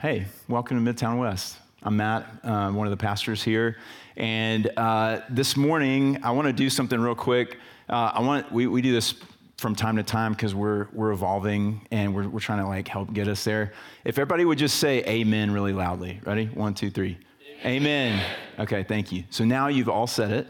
Hey, welcome to Midtown West. I'm Matt, uh, one of the pastors here. And uh, this morning, I want to do something real quick. Uh, I want we, we do this from time to time because we're, we're evolving and we're, we're trying to like help get us there. If everybody would just say amen really loudly. Ready? One, two, three. Amen. amen. Okay, thank you. So now you've all said it.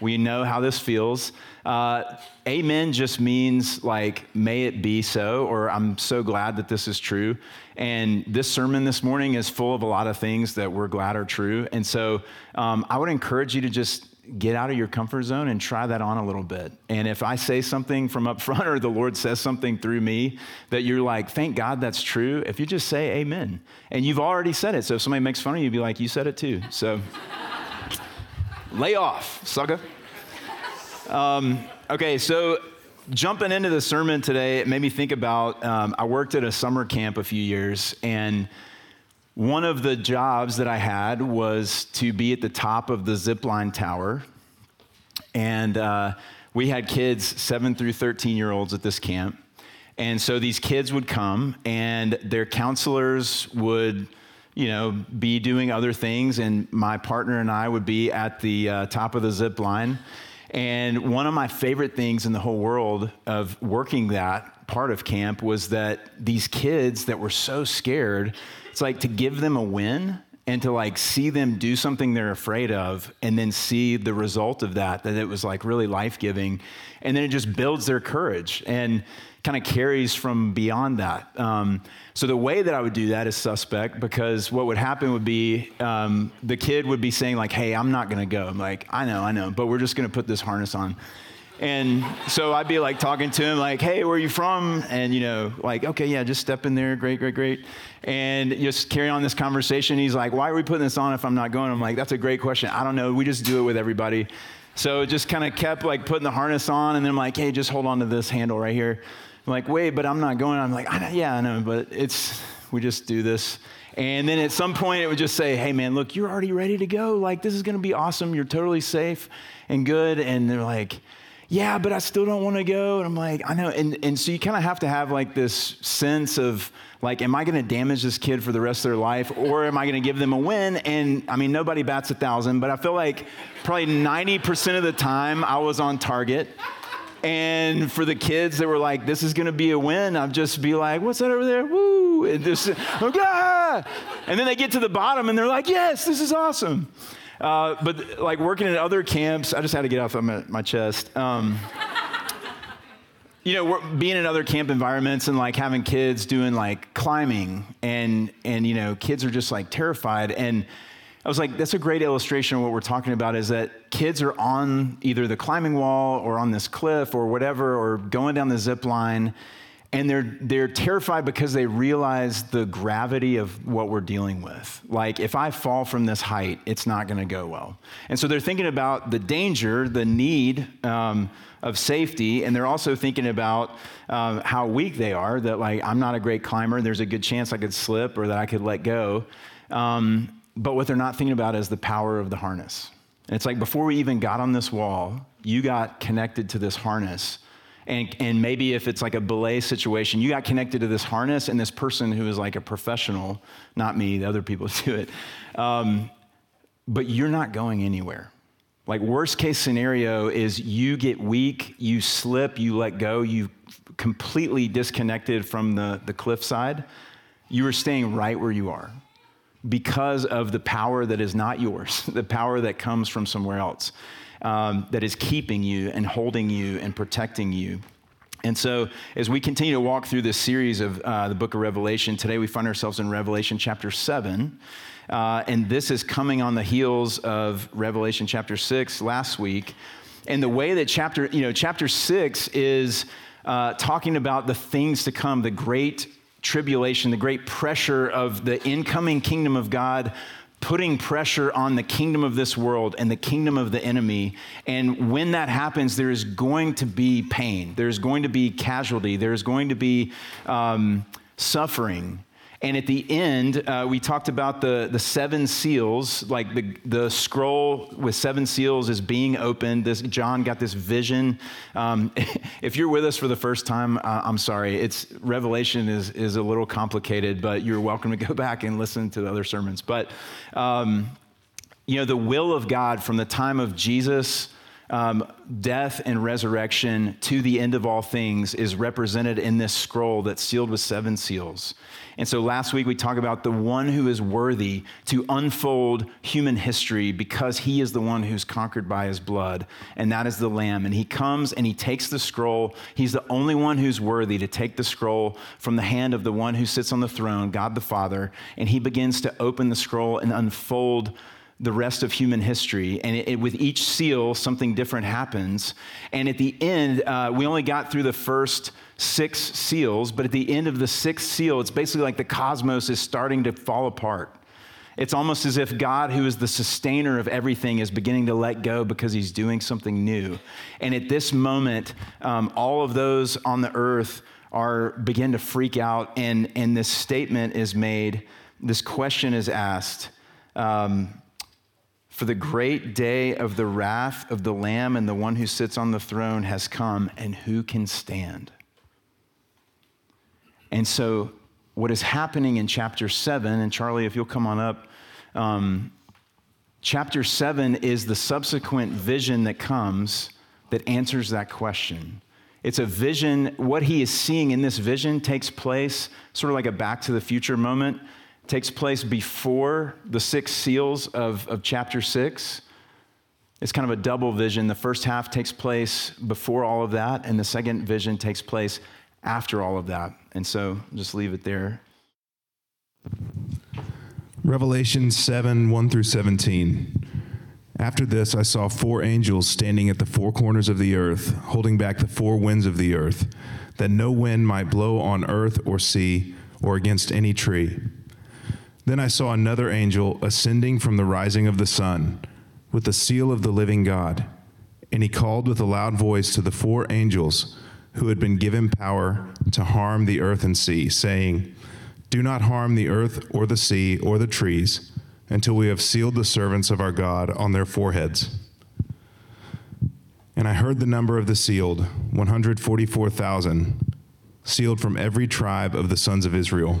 We know how this feels. Uh, amen just means like, may it be so, or I'm so glad that this is true. And this sermon this morning is full of a lot of things that we're glad are true. And so um, I would encourage you to just get out of your comfort zone and try that on a little bit. And if I say something from up front or the Lord says something through me that you're like, thank God that's true, if you just say amen. And you've already said it. So if somebody makes fun of you, be like, you said it too. So. Lay off, sucker. Um, okay, so jumping into the sermon today, it made me think about um, I worked at a summer camp a few years, and one of the jobs that I had was to be at the top of the zip line tower. And uh, we had kids, seven through 13 year olds at this camp. And so these kids would come, and their counselors would you know, be doing other things, and my partner and I would be at the uh, top of the zip line. And one of my favorite things in the whole world of working that part of camp was that these kids that were so scared, it's like to give them a win and to like see them do something they're afraid of and then see the result of that that it was like really life-giving. And then it just builds their courage and kind of carries from beyond that. Um, so the way that i would do that is suspect because what would happen would be um, the kid would be saying like hey i'm not going to go. I'm like i know i know but we're just going to put this harness on and so I'd be like talking to him, like, hey, where are you from? And, you know, like, okay, yeah, just step in there. Great, great, great. And just carry on this conversation. He's like, why are we putting this on if I'm not going? I'm like, that's a great question. I don't know. We just do it with everybody. So just kind of kept like putting the harness on. And then I'm like, hey, just hold on to this handle right here. I'm like, wait, but I'm not going. I'm like, I yeah, I know, but it's, we just do this. And then at some point, it would just say, hey, man, look, you're already ready to go. Like, this is going to be awesome. You're totally safe and good. And they're like, yeah, but I still don't want to go. And I'm like, I know. And, and so you kind of have to have like this sense of like, am I going to damage this kid for the rest of their life or am I going to give them a win? And I mean, nobody bats a thousand, but I feel like probably 90% of the time I was on target. And for the kids that were like, this is going to be a win, I'd just be like, what's that over there? Woo! And, this, oh, and then they get to the bottom and they're like, yes, this is awesome. Uh, but like working in other camps, I just had to get off of my, my chest. Um, you know, being in other camp environments and like having kids doing like climbing and and you know, kids are just like terrified. And I was like, that's a great illustration of what we're talking about is that kids are on either the climbing wall or on this cliff or whatever, or going down the zip line and they're they're terrified because they realize the gravity of what we're dealing with. Like if i fall from this height it's not going to go well. And so they're thinking about the danger the need um, of safety and they're also thinking about um, how weak they are that like i'm not a great climber there's a good chance i could slip or that i could let go. Um, but what they're not thinking about is the power of the harness. And it's like before we even got on this wall you got connected to this harness and, and maybe if it's like a belay situation, you got connected to this harness and this person who is like a professional, not me, the other people do it. Um, but you're not going anywhere. Like, worst case scenario is you get weak, you slip, you let go, you completely disconnected from the, the cliffside. You are staying right where you are because of the power that is not yours, the power that comes from somewhere else um, that is keeping you and holding you and protecting you. And so, as we continue to walk through this series of uh, the book of Revelation, today we find ourselves in Revelation chapter 7. Uh, and this is coming on the heels of Revelation chapter 6 last week. And the way that chapter, you know, chapter 6 is uh, talking about the things to come, the great tribulation, the great pressure of the incoming kingdom of God putting pressure on the kingdom of this world and the kingdom of the enemy. And when that happens, there is going to be pain, there's going to be casualty, there's going to be um, suffering. And at the end, uh, we talked about the, the seven seals, like the, the scroll with seven seals is being opened. This, John got this vision. Um, if you're with us for the first time, uh, I'm sorry. It's Revelation is, is a little complicated, but you're welcome to go back and listen to the other sermons. But, um, you know, the will of God from the time of Jesus um, death and resurrection to the end of all things is represented in this scroll that's sealed with seven seals. And so last week we talked about the one who is worthy to unfold human history because he is the one who's conquered by his blood, and that is the Lamb. And he comes and he takes the scroll. He's the only one who's worthy to take the scroll from the hand of the one who sits on the throne, God the Father, and he begins to open the scroll and unfold the rest of human history. And it, it, with each seal, something different happens. And at the end, uh, we only got through the first six seals, but at the end of the sixth seal, it's basically like the cosmos is starting to fall apart. It's almost as if God, who is the sustainer of everything, is beginning to let go because he's doing something new. And at this moment, um, all of those on the earth are begin to freak out, and, and this statement is made, this question is asked. Um, for the great day of the wrath of the Lamb and the one who sits on the throne has come, and who can stand? And so, what is happening in chapter seven, and Charlie, if you'll come on up, um, chapter seven is the subsequent vision that comes that answers that question. It's a vision, what he is seeing in this vision takes place sort of like a back to the future moment takes place before the six seals of, of chapter six. It's kind of a double vision. The first half takes place before all of that, and the second vision takes place after all of that. And so just leave it there. Revelation 7 1 through 17. After this, I saw four angels standing at the four corners of the earth, holding back the four winds of the earth, that no wind might blow on earth or sea or against any tree. Then I saw another angel ascending from the rising of the sun with the seal of the living God. And he called with a loud voice to the four angels who had been given power to harm the earth and sea, saying, Do not harm the earth or the sea or the trees until we have sealed the servants of our God on their foreheads. And I heard the number of the sealed 144,000, sealed from every tribe of the sons of Israel.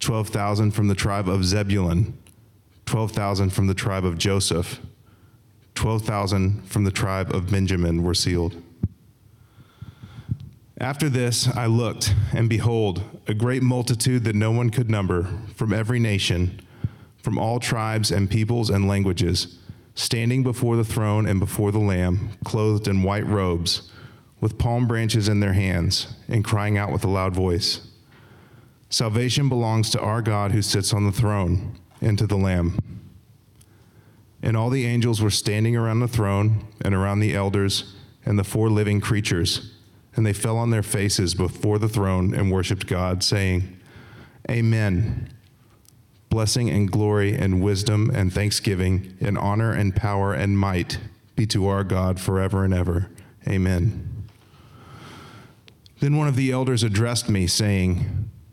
12,000 from the tribe of Zebulun, 12,000 from the tribe of Joseph, 12,000 from the tribe of Benjamin were sealed. After this, I looked, and behold, a great multitude that no one could number, from every nation, from all tribes and peoples and languages, standing before the throne and before the Lamb, clothed in white robes, with palm branches in their hands, and crying out with a loud voice. Salvation belongs to our God who sits on the throne and to the Lamb. And all the angels were standing around the throne and around the elders and the four living creatures, and they fell on their faces before the throne and worshiped God, saying, Amen. Blessing and glory and wisdom and thanksgiving and honor and power and might be to our God forever and ever. Amen. Then one of the elders addressed me, saying,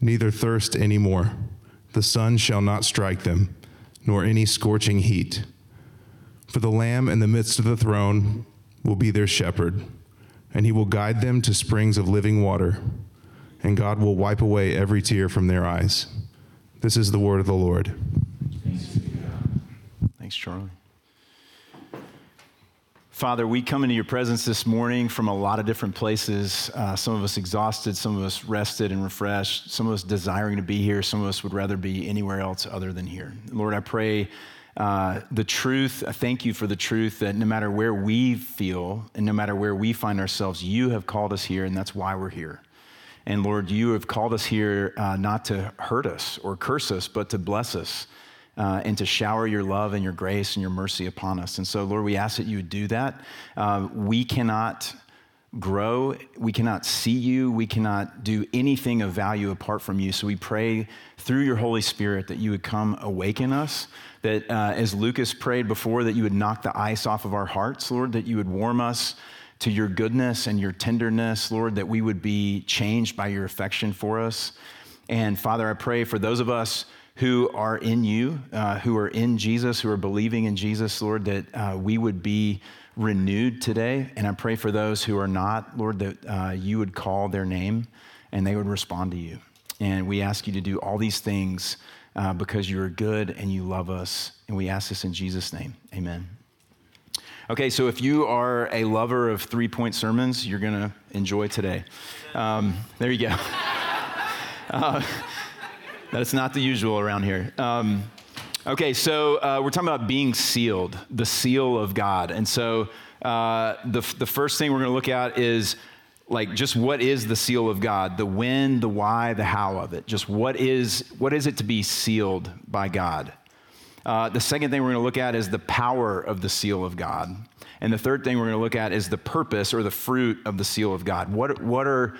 neither thirst any more. The sun shall not strike them, nor any scorching heat. For the Lamb in the midst of the throne will be their shepherd, and he will guide them to springs of living water, and God will wipe away every tear from their eyes. This is the word of the Lord. Thanks, Charlie. Father, we come into your presence this morning from a lot of different places. Uh, some of us exhausted, some of us rested and refreshed, some of us desiring to be here, some of us would rather be anywhere else other than here. Lord, I pray uh, the truth, I thank you for the truth that no matter where we feel and no matter where we find ourselves, you have called us here, and that's why we're here. And Lord, you have called us here uh, not to hurt us or curse us, but to bless us uh, and to shower your love and your grace and your mercy upon us. And so, Lord, we ask that you would do that. Uh, we cannot grow, we cannot see you, we cannot do anything of value apart from you. So we pray through your Holy Spirit that you would come awaken us. That uh, as Lucas prayed before, that you would knock the ice off of our hearts, Lord, that you would warm us to your goodness and your tenderness, Lord, that we would be changed by your affection for us. And Father, I pray for those of us who are in you, uh, who are in Jesus, who are believing in Jesus, Lord, that uh, we would be renewed today. And I pray for those who are not, Lord, that uh, you would call their name and they would respond to you. And we ask you to do all these things uh, because you are good and you love us. And we ask this in Jesus' name. Amen. Okay, so if you are a lover of three point sermons, you're going to enjoy today. Um, there you go. Uh, that's not the usual around here. Um, okay, so uh, we're talking about being sealed, the seal of God. And so uh, the, the first thing we're going to look at is like just what is the seal of God, the when, the why, the how of it. Just what is, what is it to be sealed by God? Uh, the second thing we're going to look at is the power of the seal of God. And the third thing we're going to look at is the purpose or the fruit of the seal of God. What, what, are,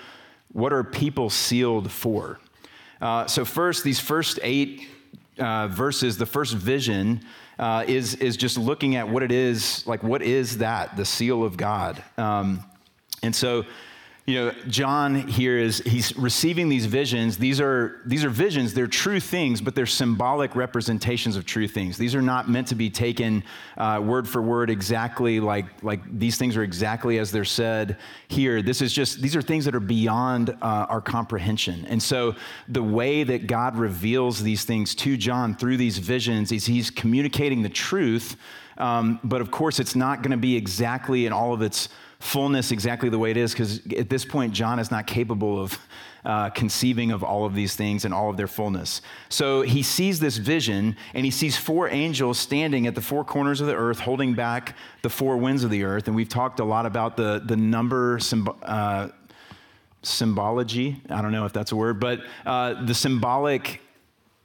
what are people sealed for? Uh, so, first, these first eight uh, verses, the first vision uh, is, is just looking at what it is like, what is that, the seal of God? Um, and so, you know john here is he's receiving these visions. These are these are visions. They're true things but they're symbolic representations of true things. These are not meant to be taken uh, word for word exactly like like these things are exactly as they're said here. This is just these are things that are beyond uh, our comprehension. And so the way that god reveals these things to john through these visions is he's communicating the truth um, but of course it's not going to be exactly in all of its fullness exactly the way it is, because at this point, John is not capable of uh, conceiving of all of these things and all of their fullness. So he sees this vision, and he sees four angels standing at the four corners of the earth, holding back the four winds of the earth. And we've talked a lot about the, the number. Uh, symbology. I don't know if that's a word, but uh, the symbolic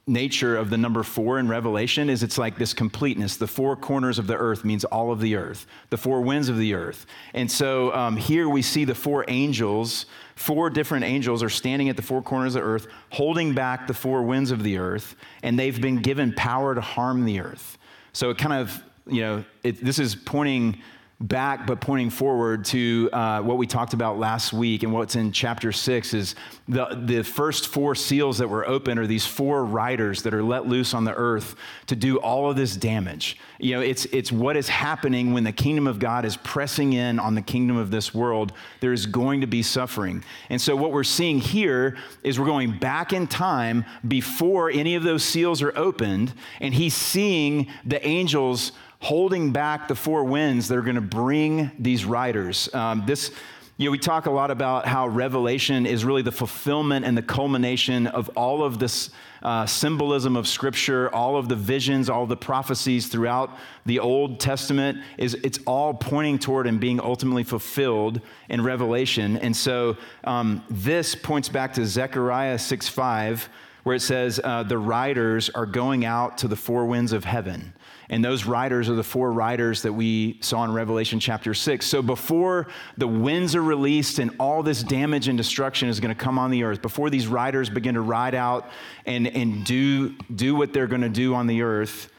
nature of the number four in Revelation is it's like this completeness. The four corners of the earth means all of the earth, the four winds of the earth. And so um, here we see the four angels, four different angels are standing at the four corners of the earth, holding back the four winds of the earth, and they've been given power to harm the earth. So it kind of, you know, it, this is pointing back but pointing forward to uh, what we talked about last week and what's in chapter six is the, the first four seals that were open are these four riders that are let loose on the earth to do all of this damage. You know it's, it's what is happening when the kingdom of god is pressing in on the kingdom of this world. There's going to be suffering. And so what we're seeing here is we're going back in time before any of those seals are opened and he's seeing the angels holding back the four winds that are going to bring these riders. Um, this, you know, we talk a lot about how Revelation is really the fulfillment and the culmination of all of this uh, symbolism of Scripture, all of the visions, all the prophecies throughout the Old Testament. Is it's all pointing toward and being ultimately fulfilled in Revelation. And so um, this points back to Zechariah 6 5, where it says, uh, The riders are going out to the four winds of heaven. And those riders are the four riders that we saw in Revelation chapter 6. So before the winds are released and all this damage and destruction is going to come on the earth, before these riders begin to ride out and, and do, do what they're going to do on the earth,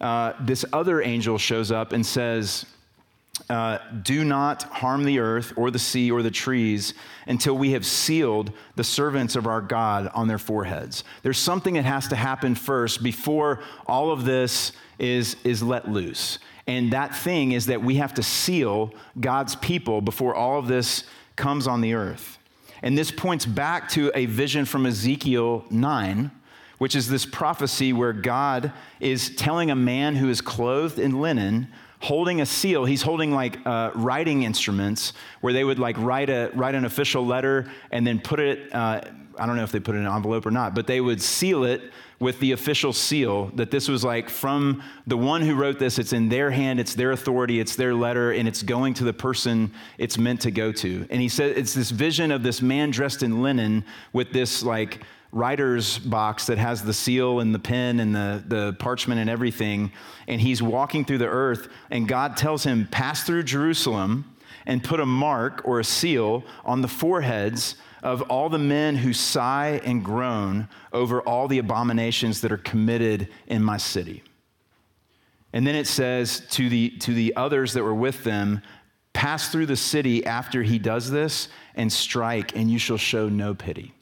uh, this other angel shows up and says, uh, do not harm the earth or the sea or the trees until we have sealed the servants of our God on their foreheads. There's something that has to happen first before all of this is, is let loose. And that thing is that we have to seal God's people before all of this comes on the earth. And this points back to a vision from Ezekiel 9, which is this prophecy where God is telling a man who is clothed in linen, holding a seal. He's holding like uh, writing instruments where they would like write a write an official letter and then put it. Uh, I don't know if they put it in an envelope or not, but they would seal it with the official seal that this was like from the one who wrote this. It's in their hand, it's their authority, it's their letter, and it's going to the person it's meant to go to. And he said it's this vision of this man dressed in linen with this like writer's box that has the seal and the pen and the, the parchment and everything. And he's walking through the earth, and God tells him, Pass through Jerusalem and put a mark or a seal on the foreheads of all the men who sigh and groan over all the abominations that are committed in my city. And then it says to the, to the others that were with them, Pass through the city after he does this and strike, and you shall show no pity.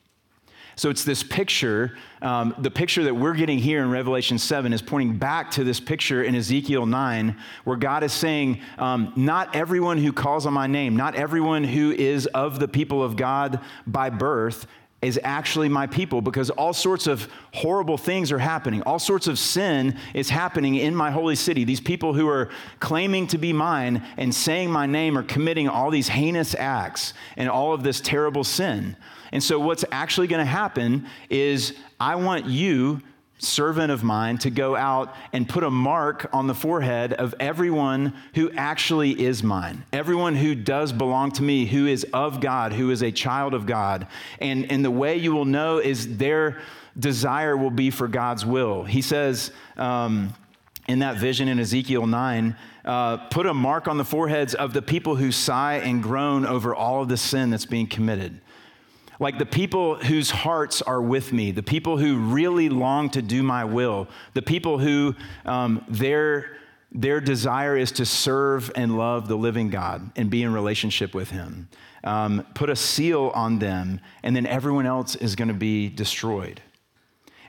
So it's this picture, um, the picture that we're getting here in Revelation 7 is pointing back to this picture in Ezekiel 9, where God is saying, um, Not everyone who calls on my name, not everyone who is of the people of God by birth is actually my people because all sorts of horrible things are happening. All sorts of sin is happening in my holy city. These people who are claiming to be mine and saying my name are committing all these heinous acts and all of this terrible sin. And so, what's actually going to happen is I want you, servant of mine, to go out and put a mark on the forehead of everyone who actually is mine, everyone who does belong to me, who is of God, who is a child of God. And, and the way you will know is their desire will be for God's will. He says, um, in that vision in Ezekiel 9, uh, put a mark on the foreheads of the people who sigh and groan over all of the sin that's being committed like the people whose hearts are with me, the people who really long to do my will, the people who um, their, their desire is to serve and love the living God and be in relationship with Him. Um, put a seal on them, and then everyone else is going to be destroyed.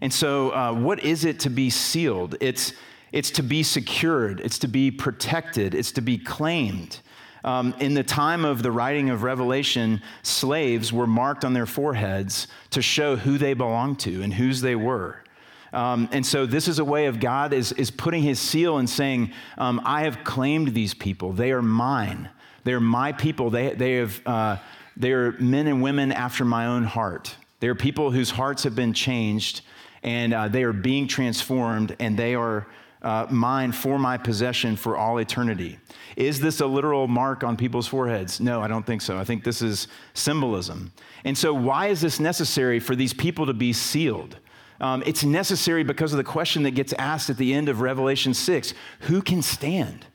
And so, uh, what is it to be sealed? It's, it's to be secured, it's to be protected, it's to be claimed. Um, in the time of the writing of Revelation, slaves were marked on their foreheads to show who they belonged to and whose they were. Um, and so this is a way of God is, is putting his seal and saying, um, I have claimed these people. They are mine. They're my people. They, they, have, uh, they are men and women after my own heart. They are people whose hearts have been changed and uh, they are being transformed and they are uh, mine for my possession for all eternity. Is this a literal mark on people's foreheads? No, I don't think so. I think this is symbolism. And so, why is this necessary for these people to be sealed? Um, it's necessary because of the question that gets asked at the end of Revelation 6 who can stand?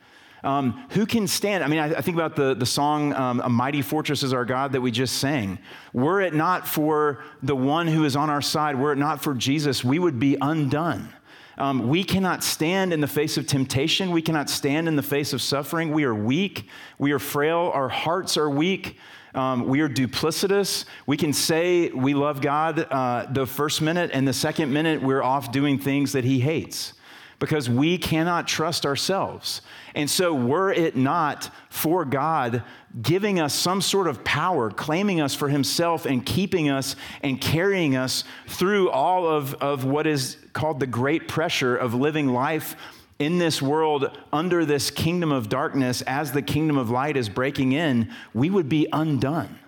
Um, who can stand? I mean, I, I think about the, the song, um, A Mighty Fortress is Our God, that we just sang. Were it not for the one who is on our side, were it not for Jesus, we would be undone. Um, we cannot stand in the face of temptation. We cannot stand in the face of suffering. We are weak. We are frail. Our hearts are weak. Um, we are duplicitous. We can say we love God uh, the first minute, and the second minute, we're off doing things that He hates because we cannot trust ourselves. And so, were it not for God giving us some sort of power, claiming us for Himself, and keeping us and carrying us through all of, of what is called the great pressure of living life in this world under this kingdom of darkness as the kingdom of light is breaking in, we would be undone.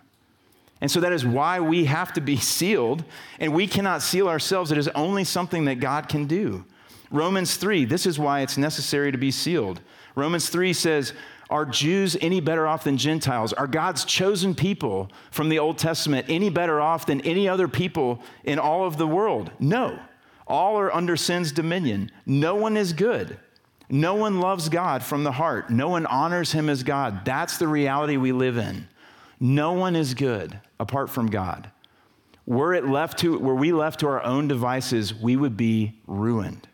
And so that is why we have to be sealed, and we cannot seal ourselves. It is only something that God can do. Romans 3, this is why it's necessary to be sealed. Romans 3 says, Are Jews any better off than Gentiles? Are God's chosen people from the Old Testament any better off than any other people in all of the world? No. All are under sin's dominion. No one is good. No one loves God from the heart. No one honors him as God. That's the reality we live in. No one is good apart from God. Were it left to were we left to our own devices, we would be ruined.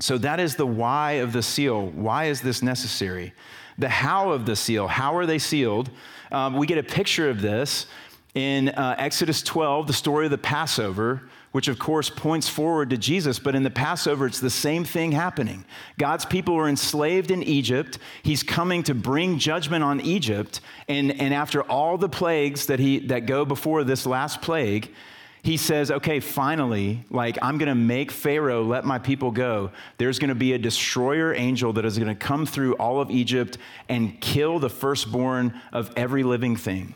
So that is the why of the seal. Why is this necessary? The how of the seal. How are they sealed? Um, we get a picture of this in uh, Exodus 12, the story of the Passover, which of course points forward to Jesus. But in the Passover, it's the same thing happening. God's people were enslaved in Egypt. He's coming to bring judgment on Egypt. And, and after all the plagues that, he, that go before this last plague, he says, okay, finally, like I'm going to make Pharaoh let my people go. There's going to be a destroyer angel that is going to come through all of Egypt and kill the firstborn of every living thing.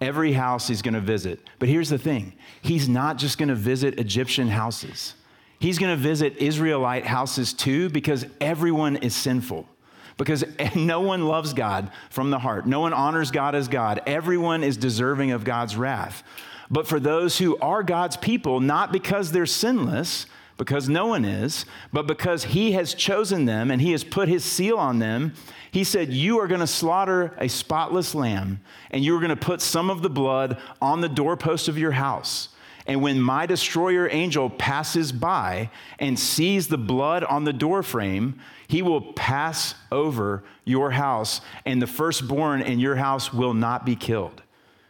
Every house he's going to visit. But here's the thing he's not just going to visit Egyptian houses, he's going to visit Israelite houses too because everyone is sinful. Because no one loves God from the heart. No one honors God as God. Everyone is deserving of God's wrath. But for those who are God's people, not because they're sinless, because no one is, but because He has chosen them and He has put His seal on them, He said, You are going to slaughter a spotless lamb, and you are going to put some of the blood on the doorpost of your house. And when my destroyer angel passes by and sees the blood on the doorframe, he will pass over your house, and the firstborn in your house will not be killed.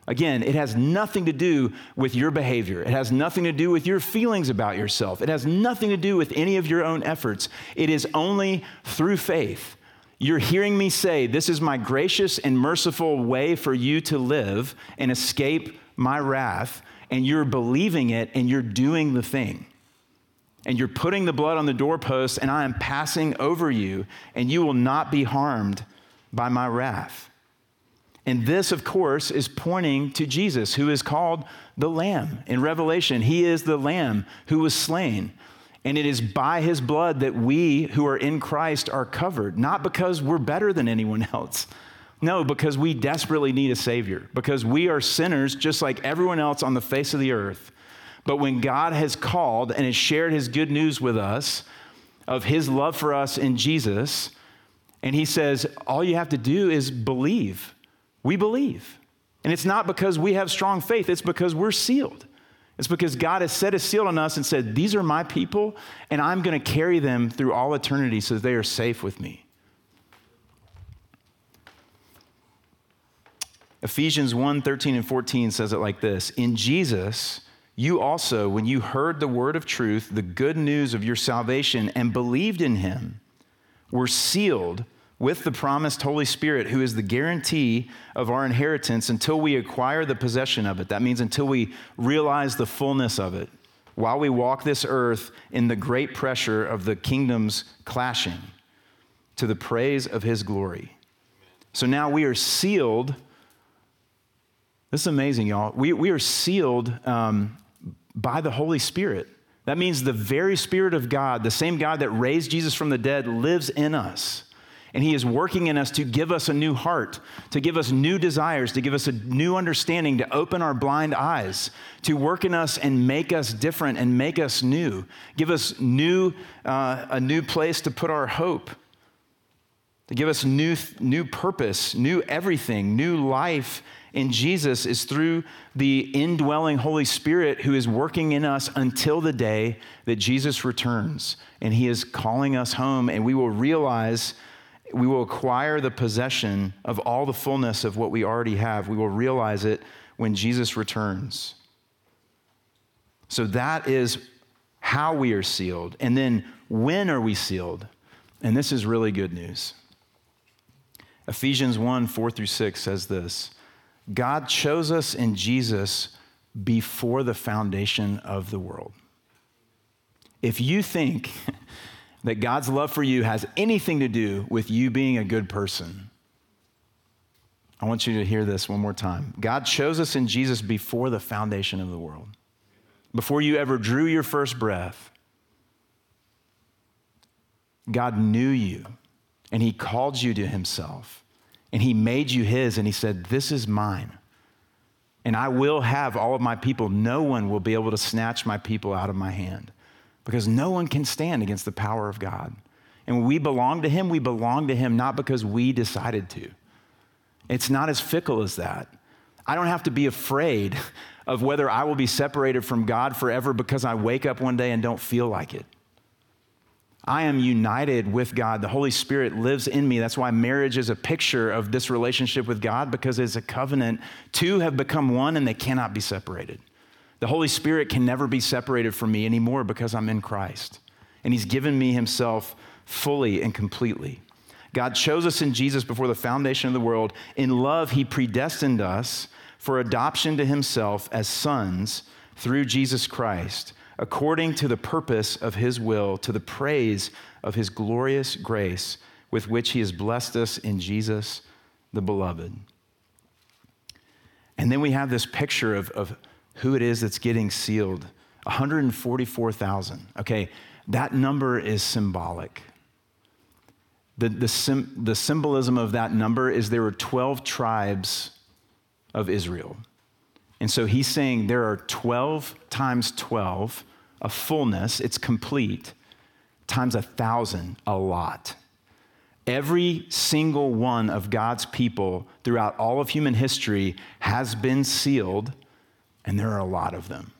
Again, it has nothing to do with your behavior. It has nothing to do with your feelings about yourself. It has nothing to do with any of your own efforts. It is only through faith. You're hearing me say, This is my gracious and merciful way for you to live and escape my wrath. And you're believing it and you're doing the thing. And you're putting the blood on the doorpost, and I am passing over you, and you will not be harmed by my wrath. And this, of course, is pointing to Jesus, who is called the Lamb. In Revelation, he is the Lamb who was slain. And it is by his blood that we who are in Christ are covered, not because we're better than anyone else. No, because we desperately need a Savior, because we are sinners just like everyone else on the face of the earth. But when God has called and has shared his good news with us of his love for us in Jesus, and he says, all you have to do is believe. We believe. And it's not because we have strong faith, it's because we're sealed. It's because God has set a seal on us and said, These are my people, and I'm going to carry them through all eternity so they are safe with me. Ephesians 1 13 and 14 says it like this In Jesus, you also, when you heard the word of truth, the good news of your salvation, and believed in him, were sealed with the promised Holy Spirit, who is the guarantee of our inheritance until we acquire the possession of it. That means until we realize the fullness of it, while we walk this earth in the great pressure of the kingdoms clashing to the praise of his glory. So now we are sealed. This is amazing, y'all. We, we are sealed um, by the Holy Spirit. That means the very Spirit of God, the same God that raised Jesus from the dead, lives in us. And He is working in us to give us a new heart, to give us new desires, to give us a new understanding, to open our blind eyes, to work in us and make us different and make us new, give us new, uh, a new place to put our hope, to give us new, new purpose, new everything, new life in Jesus is through the indwelling Holy Spirit who is working in us until the day that Jesus returns. And He is calling us home, and we will realize we will acquire the possession of all the fullness of what we already have. We will realize it when Jesus returns. So that is how we are sealed. And then when are we sealed? And this is really good news. Ephesians 1 4 through 6 says this God chose us in Jesus before the foundation of the world. If you think that God's love for you has anything to do with you being a good person, I want you to hear this one more time. God chose us in Jesus before the foundation of the world, before you ever drew your first breath. God knew you and He called you to Himself and He made you His and He said, This is mine. And I will have all of my people. No one will be able to snatch my people out of my hand because no one can stand against the power of God. And when we belong to Him, we belong to Him not because we decided to. It's not as fickle as that. I don't have to be afraid of whether I will be separated from God forever because I wake up one day and don't feel like it. I am united with God. The Holy Spirit lives in me. That's why marriage is a picture of this relationship with God because it's a covenant. Two have become one and they cannot be separated. The Holy Spirit can never be separated from me anymore because I'm in Christ. And He's given me Himself fully and completely. God chose us in Jesus before the foundation of the world. In love, He predestined us for adoption to Himself as sons through Jesus Christ, according to the purpose of his will, to the praise of his glorious grace with which he has blessed us in Jesus the beloved. And then we have this picture of, of who it is that's getting sealed 144,000. Okay, that number is symbolic. The, the, sim, the symbolism of that number is there were 12 tribes of Israel. And so he's saying there are 12 times 12, a fullness, it's complete, times a thousand, a lot. Every single one of God's people throughout all of human history has been sealed, and there are a lot of them.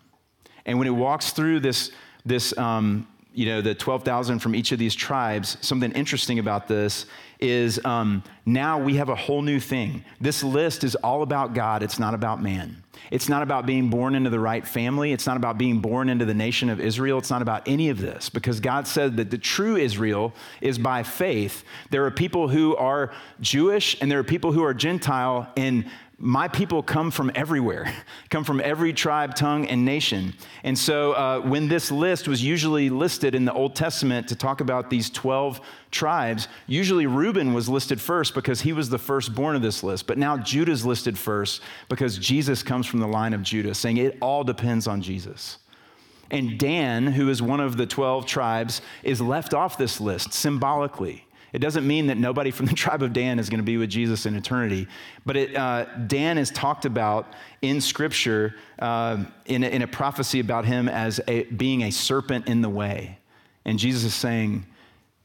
And when it walks through this, this um, you know, the 12,000 from each of these tribes, something interesting about this is um, now we have a whole new thing. This list is all about God, it's not about man. It's not about being born into the right family. It's not about being born into the nation of Israel. It's not about any of this because God said that the true Israel is by faith. There are people who are Jewish and there are people who are Gentile, and my people come from everywhere, come from every tribe, tongue, and nation. And so uh, when this list was usually listed in the Old Testament to talk about these 12 tribes, usually Reuben was listed first because he was the firstborn of this list. But now Judah's listed first because Jesus comes from the line of Judah, saying it all depends on Jesus. And Dan, who is one of the 12 tribes, is left off this list symbolically. It doesn't mean that nobody from the tribe of Dan is going to be with Jesus in eternity, but it, uh, Dan is talked about in Scripture uh, in, a, in, a, prophecy about him as a, being a serpent in the way. And Jesus is saying,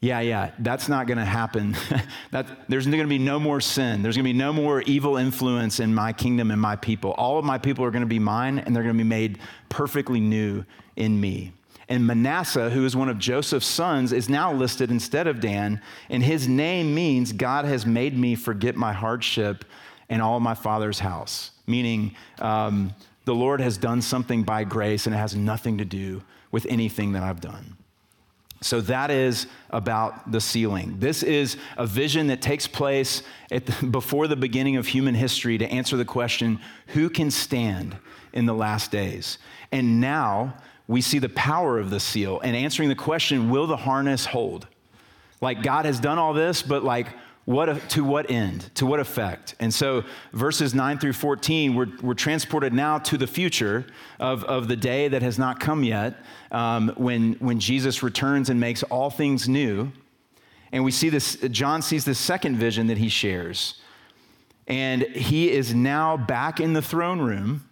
yeah, yeah, that's not going to happen. that, there's going to be no more sin. There's going to be no more evil influence in my kingdom and my people. All of my people are going to be mine, and they're going to be made perfectly new in me. And Manasseh, who is one of Joseph's sons, is now listed instead of Dan. And his name means God has made me forget my hardship and all my father's house, meaning um, the Lord has done something by grace and it has nothing to do with anything that I've done. So that is about the sealing. This is a vision that takes place the, before the beginning of human history to answer the question who can stand in the last days? And now, we see the power of the seal and answering the question will the harness hold? Like God has done all this, but like, what, to what end? To what effect? And so, verses 9 through 14, we're, we're transported now to the future of, of the day that has not come yet, um, when, when Jesus returns and makes all things new. And we see this, John sees this second vision that he shares. And he is now back in the throne room.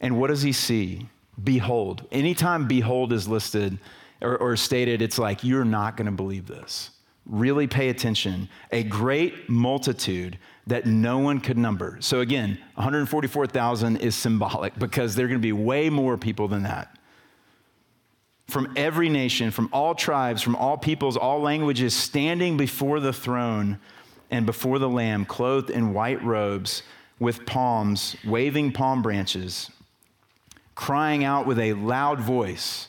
And what does he see? Behold. Anytime behold is listed or, or stated, it's like, you're not going to believe this. Really pay attention. A great multitude that no one could number. So again, 144,000 is symbolic because there are going to be way more people than that. From every nation, from all tribes, from all peoples, all languages, standing before the throne and before the Lamb, clothed in white robes with palms, waving palm branches crying out with a loud voice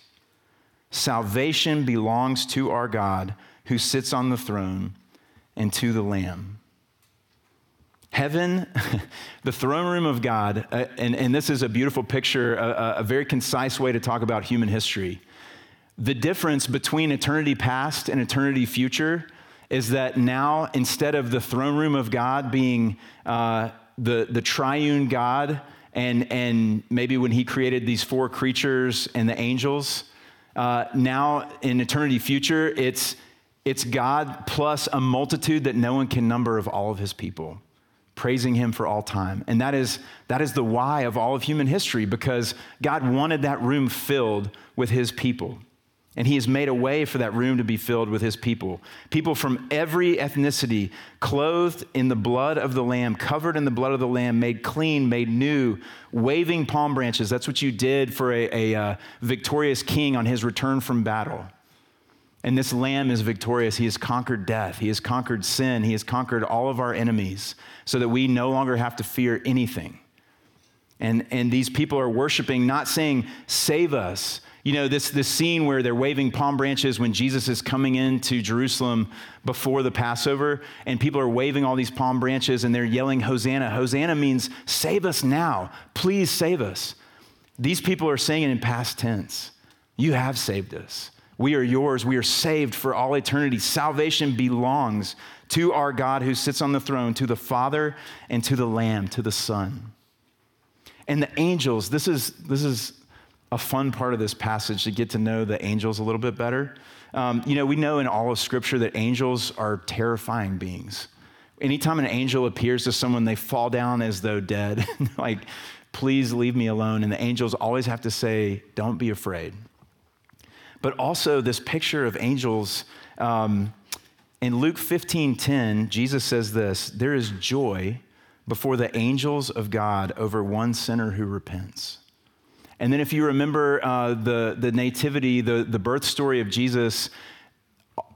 Salvation belongs to our God who sits on the throne and to the Lamb. Heaven, the throne room of God, uh, and, and this is a beautiful picture, a, a very concise way to talk about human history. The difference between eternity past and eternity future is that now, instead of the throne room of God being uh, the, the triune God and, and maybe when he created these four creatures and the angels, uh, now in eternity future, it's, it's God plus a multitude that no one can number of all of his people, praising him for all time. And that is, that is the why of all of human history because God wanted that room filled with his people. And he has made a way for that room to be filled with his people. People from every ethnicity, clothed in the blood of the Lamb, covered in the blood of the Lamb, made clean, made new, waving palm branches. That's what you did for a, a uh, victorious king on his return from battle. And this Lamb is victorious. He has conquered death, he has conquered sin, he has conquered all of our enemies, so that we no longer have to fear anything. And, and these people are worshiping, not saying, Save us you know, this, this scene where they're waving palm branches when Jesus is coming into Jerusalem before the Passover, and people are waving all these palm branches and they're yelling, Hosanna. Hosanna means save us now. Please save us. These people are saying it in past tense. You have saved us. We are yours. We are saved for all eternity. Salvation belongs to our God who sits on the throne, to the Father, and to the Lamb, to the Son. And the angels, this is, this is a fun part of this passage to get to know the angels a little bit better. Um, you know, we know in all of Scripture that angels are terrifying beings. Anytime an angel appears to someone, they fall down as though dead. like, please leave me alone. And the angels always have to say, don't be afraid. But also, this picture of angels. Um, in Luke 15 10, Jesus says this there is joy before the angels of God over one sinner who repents. And then, if you remember uh, the, the nativity, the, the birth story of Jesus,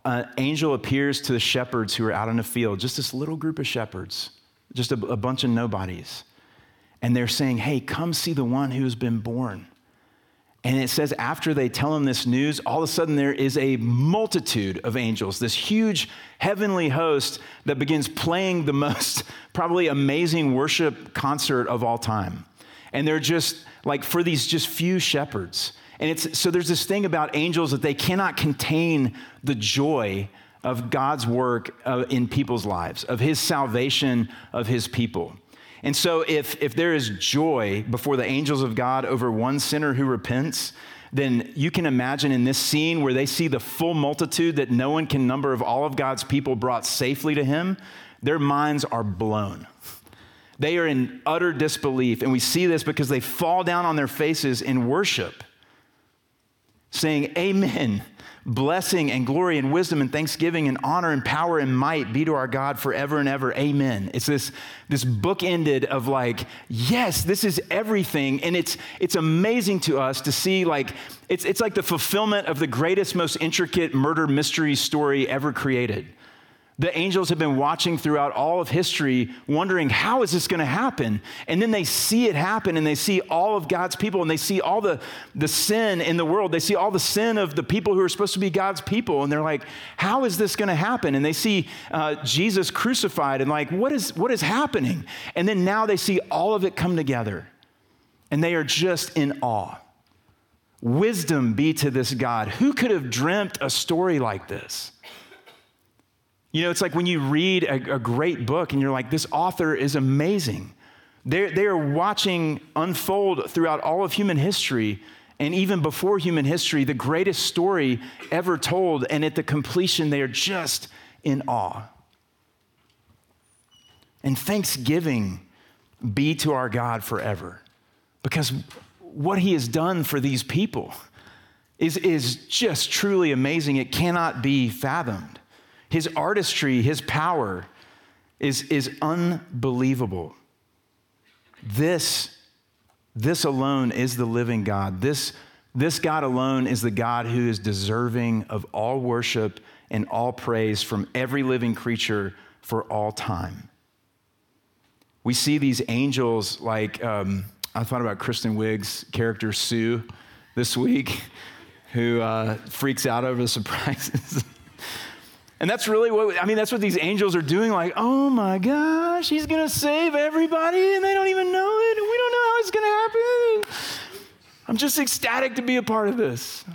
an angel appears to the shepherds who are out in the field, just this little group of shepherds, just a, a bunch of nobodies. And they're saying, Hey, come see the one who has been born. And it says, after they tell him this news, all of a sudden there is a multitude of angels, this huge heavenly host that begins playing the most probably amazing worship concert of all time. And they're just like for these just few shepherds. And it's so there's this thing about angels that they cannot contain the joy of God's work uh, in people's lives, of his salvation of his people. And so if, if there is joy before the angels of God over one sinner who repents, then you can imagine in this scene where they see the full multitude that no one can number of all of God's people brought safely to him, their minds are blown. They are in utter disbelief. And we see this because they fall down on their faces in worship, saying, Amen. Blessing and glory and wisdom and thanksgiving and honor and power and might be to our God forever and ever. Amen. It's this, this book ended of like, yes, this is everything. And it's, it's amazing to us to see like, it's, it's like the fulfillment of the greatest, most intricate murder mystery story ever created the angels have been watching throughout all of history, wondering, how is this going to happen? And then they see it happen and they see all of God's people and they see all the, the sin in the world. They see all the sin of the people who are supposed to be God's people. And they're like, how is this going to happen? And they see uh, Jesus crucified and like, what is, what is happening? And then now they see all of it come together and they are just in awe. Wisdom be to this God. Who could have dreamt a story like this? You know, it's like when you read a, a great book and you're like, this author is amazing. They're, they are watching unfold throughout all of human history and even before human history, the greatest story ever told. And at the completion, they are just in awe. And thanksgiving be to our God forever. Because what he has done for these people is, is just truly amazing. It cannot be fathomed. His artistry, his power is, is unbelievable. This, this alone is the living God. This, this God alone is the God who is deserving of all worship and all praise from every living creature for all time. We see these angels like, um, I thought about Kristen Wiig's character Sue this week, who uh, freaks out over the surprises. And that's really what, I mean, that's what these angels are doing. Like, oh my gosh, he's going to save everybody, and they don't even know it, and we don't know how it's going to happen. I'm just ecstatic to be a part of this.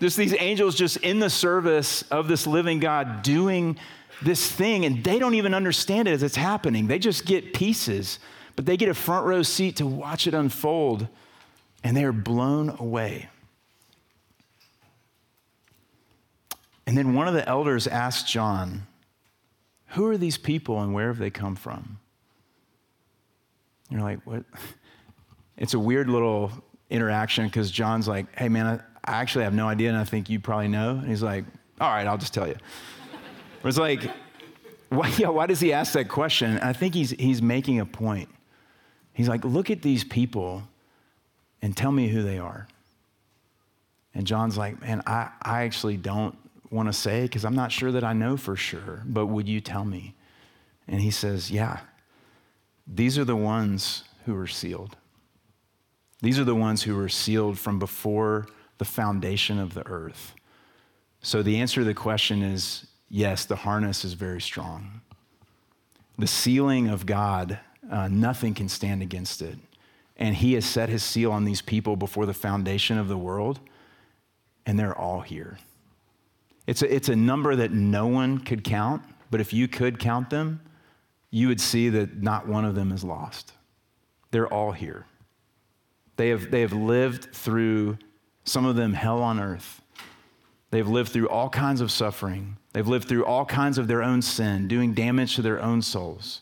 Just these angels just in the service of this living God doing this thing, and they don't even understand it as it's happening. They just get pieces, but they get a front row seat to watch it unfold, and they are blown away. And then one of the elders asked John, Who are these people and where have they come from? You're like, What? It's a weird little interaction because John's like, Hey, man, I, actually have no idea, and I think you probably know. And he's like, All right, I'll just tell you. it's like, why, yeah, why does he ask that question? I think he's, he's making a point. He's like, Look at these people and tell me who they are. And John's like, Man, I, I actually don't want to say because I'm not sure that I know for sure, but would you tell me? And he says, Yeah, these are the ones who are sealed. These are the ones who were sealed from before the foundation of the earth. So the answer to the question is yes, the harness is very strong. The sealing of God, uh, nothing can stand against it. And he has set his seal on these people before the foundation of the world, and they're all here. It's a, it's a number that no one could count, but if you could count them, you would see that not one of them is lost. They're all here. They have, they have lived through, some of them, hell on earth. They've lived through all kinds of suffering. They've lived through all kinds of their own sin, doing damage to their own souls.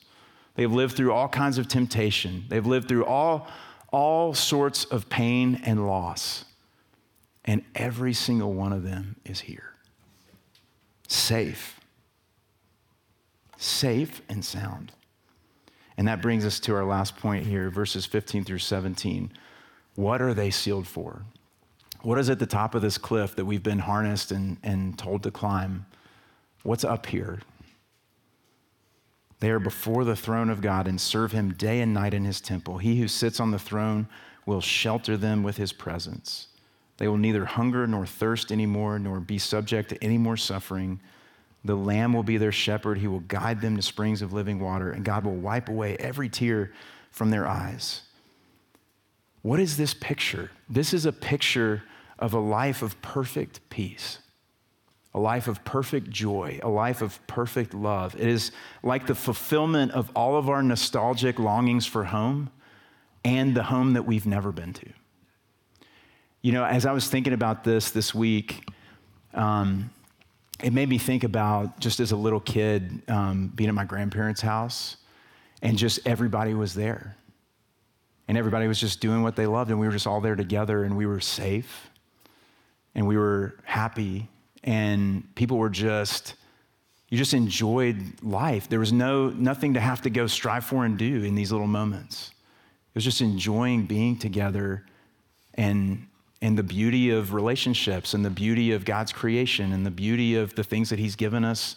They've lived through all kinds of temptation. They've lived through all, all sorts of pain and loss. And every single one of them is here. Safe. Safe and sound. And that brings us to our last point here, verses 15 through 17. What are they sealed for? What is at the top of this cliff that we've been harnessed and, and told to climb? What's up here? They are before the throne of God and serve him day and night in his temple. He who sits on the throne will shelter them with his presence. They will neither hunger nor thirst anymore, nor be subject to any more suffering. The Lamb will be their shepherd. He will guide them to springs of living water, and God will wipe away every tear from their eyes. What is this picture? This is a picture of a life of perfect peace, a life of perfect joy, a life of perfect love. It is like the fulfillment of all of our nostalgic longings for home and the home that we've never been to. You know, as I was thinking about this this week, um, it made me think about just as a little kid um, being at my grandparents' house and just everybody was there. And everybody was just doing what they loved, and we were just all there together, and we were safe, and we were happy, and people were just, you just enjoyed life. There was no, nothing to have to go strive for and do in these little moments. It was just enjoying being together and and the beauty of relationships and the beauty of God's creation and the beauty of the things that He's given us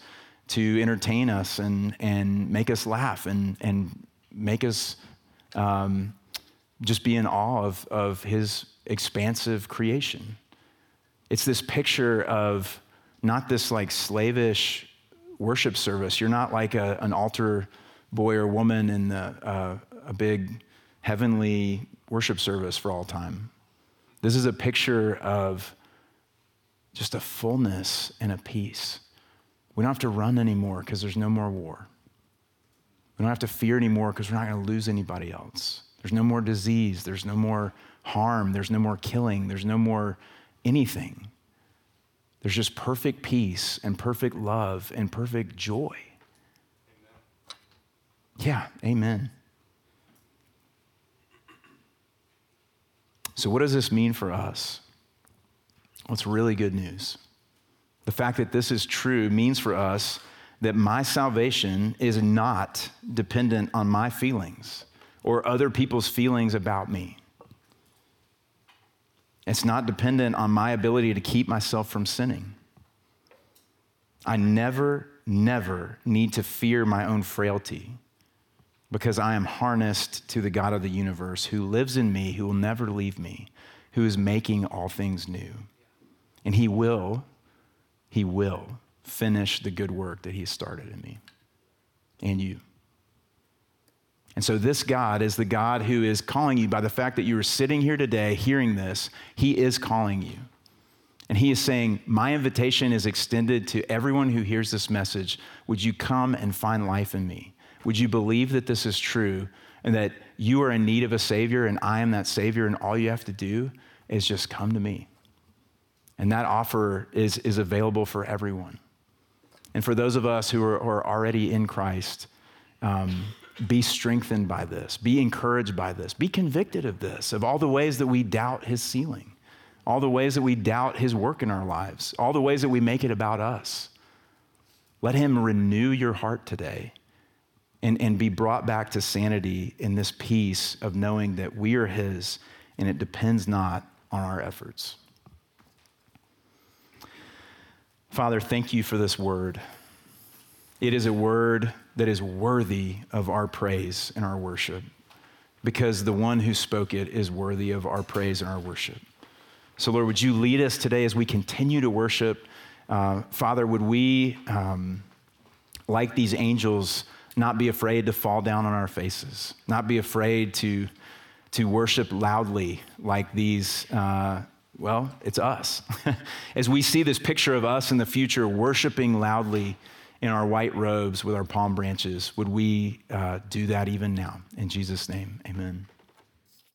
to entertain us and, and make us laugh and, and make us um, just be in awe of, of His expansive creation. It's this picture of not this like slavish worship service. You're not like a, an altar boy or woman in the, uh, a big heavenly worship service for all time. This is a picture of just a fullness and a peace. We don't have to run anymore because there's no more war. We don't have to fear anymore because we're not going to lose anybody else. There's no more disease. There's no more harm. There's no more killing. There's no more anything. There's just perfect peace and perfect love and perfect joy. Yeah, amen. So, what does this mean for us? It's really good news. The fact that this is true means for us that my salvation is not dependent on my feelings or other people's feelings about me. It's not dependent on my ability to keep myself from sinning. I never, never need to fear my own frailty because I am harnessed to the God of the universe who lives in me, who will never leave me, who is making all things new. And he will, he will finish the good work that he started in me and you. And so, this God is the God who is calling you by the fact that you are sitting here today hearing this, he is calling you. And he is saying, My invitation is extended to everyone who hears this message. Would you come and find life in me? Would you believe that this is true and that you are in need of a Savior and I am that Savior, and all you have to do is just come to me? And that offer is, is available for everyone. And for those of us who are, who are already in Christ, um, be strengthened by this, be encouraged by this, be convicted of this, of all the ways that we doubt His sealing, all the ways that we doubt His work in our lives, all the ways that we make it about us. Let Him renew your heart today and, and be brought back to sanity in this peace of knowing that we are His and it depends not on our efforts. Father, thank you for this word. It is a word that is worthy of our praise and our worship because the one who spoke it is worthy of our praise and our worship. So, Lord, would you lead us today as we continue to worship? Uh, Father, would we, um, like these angels, not be afraid to fall down on our faces, not be afraid to to worship loudly like these. Uh, well, it's us. As we see this picture of us in the future worshiping loudly in our white robes with our palm branches, would we uh, do that even now? In Jesus' name, amen.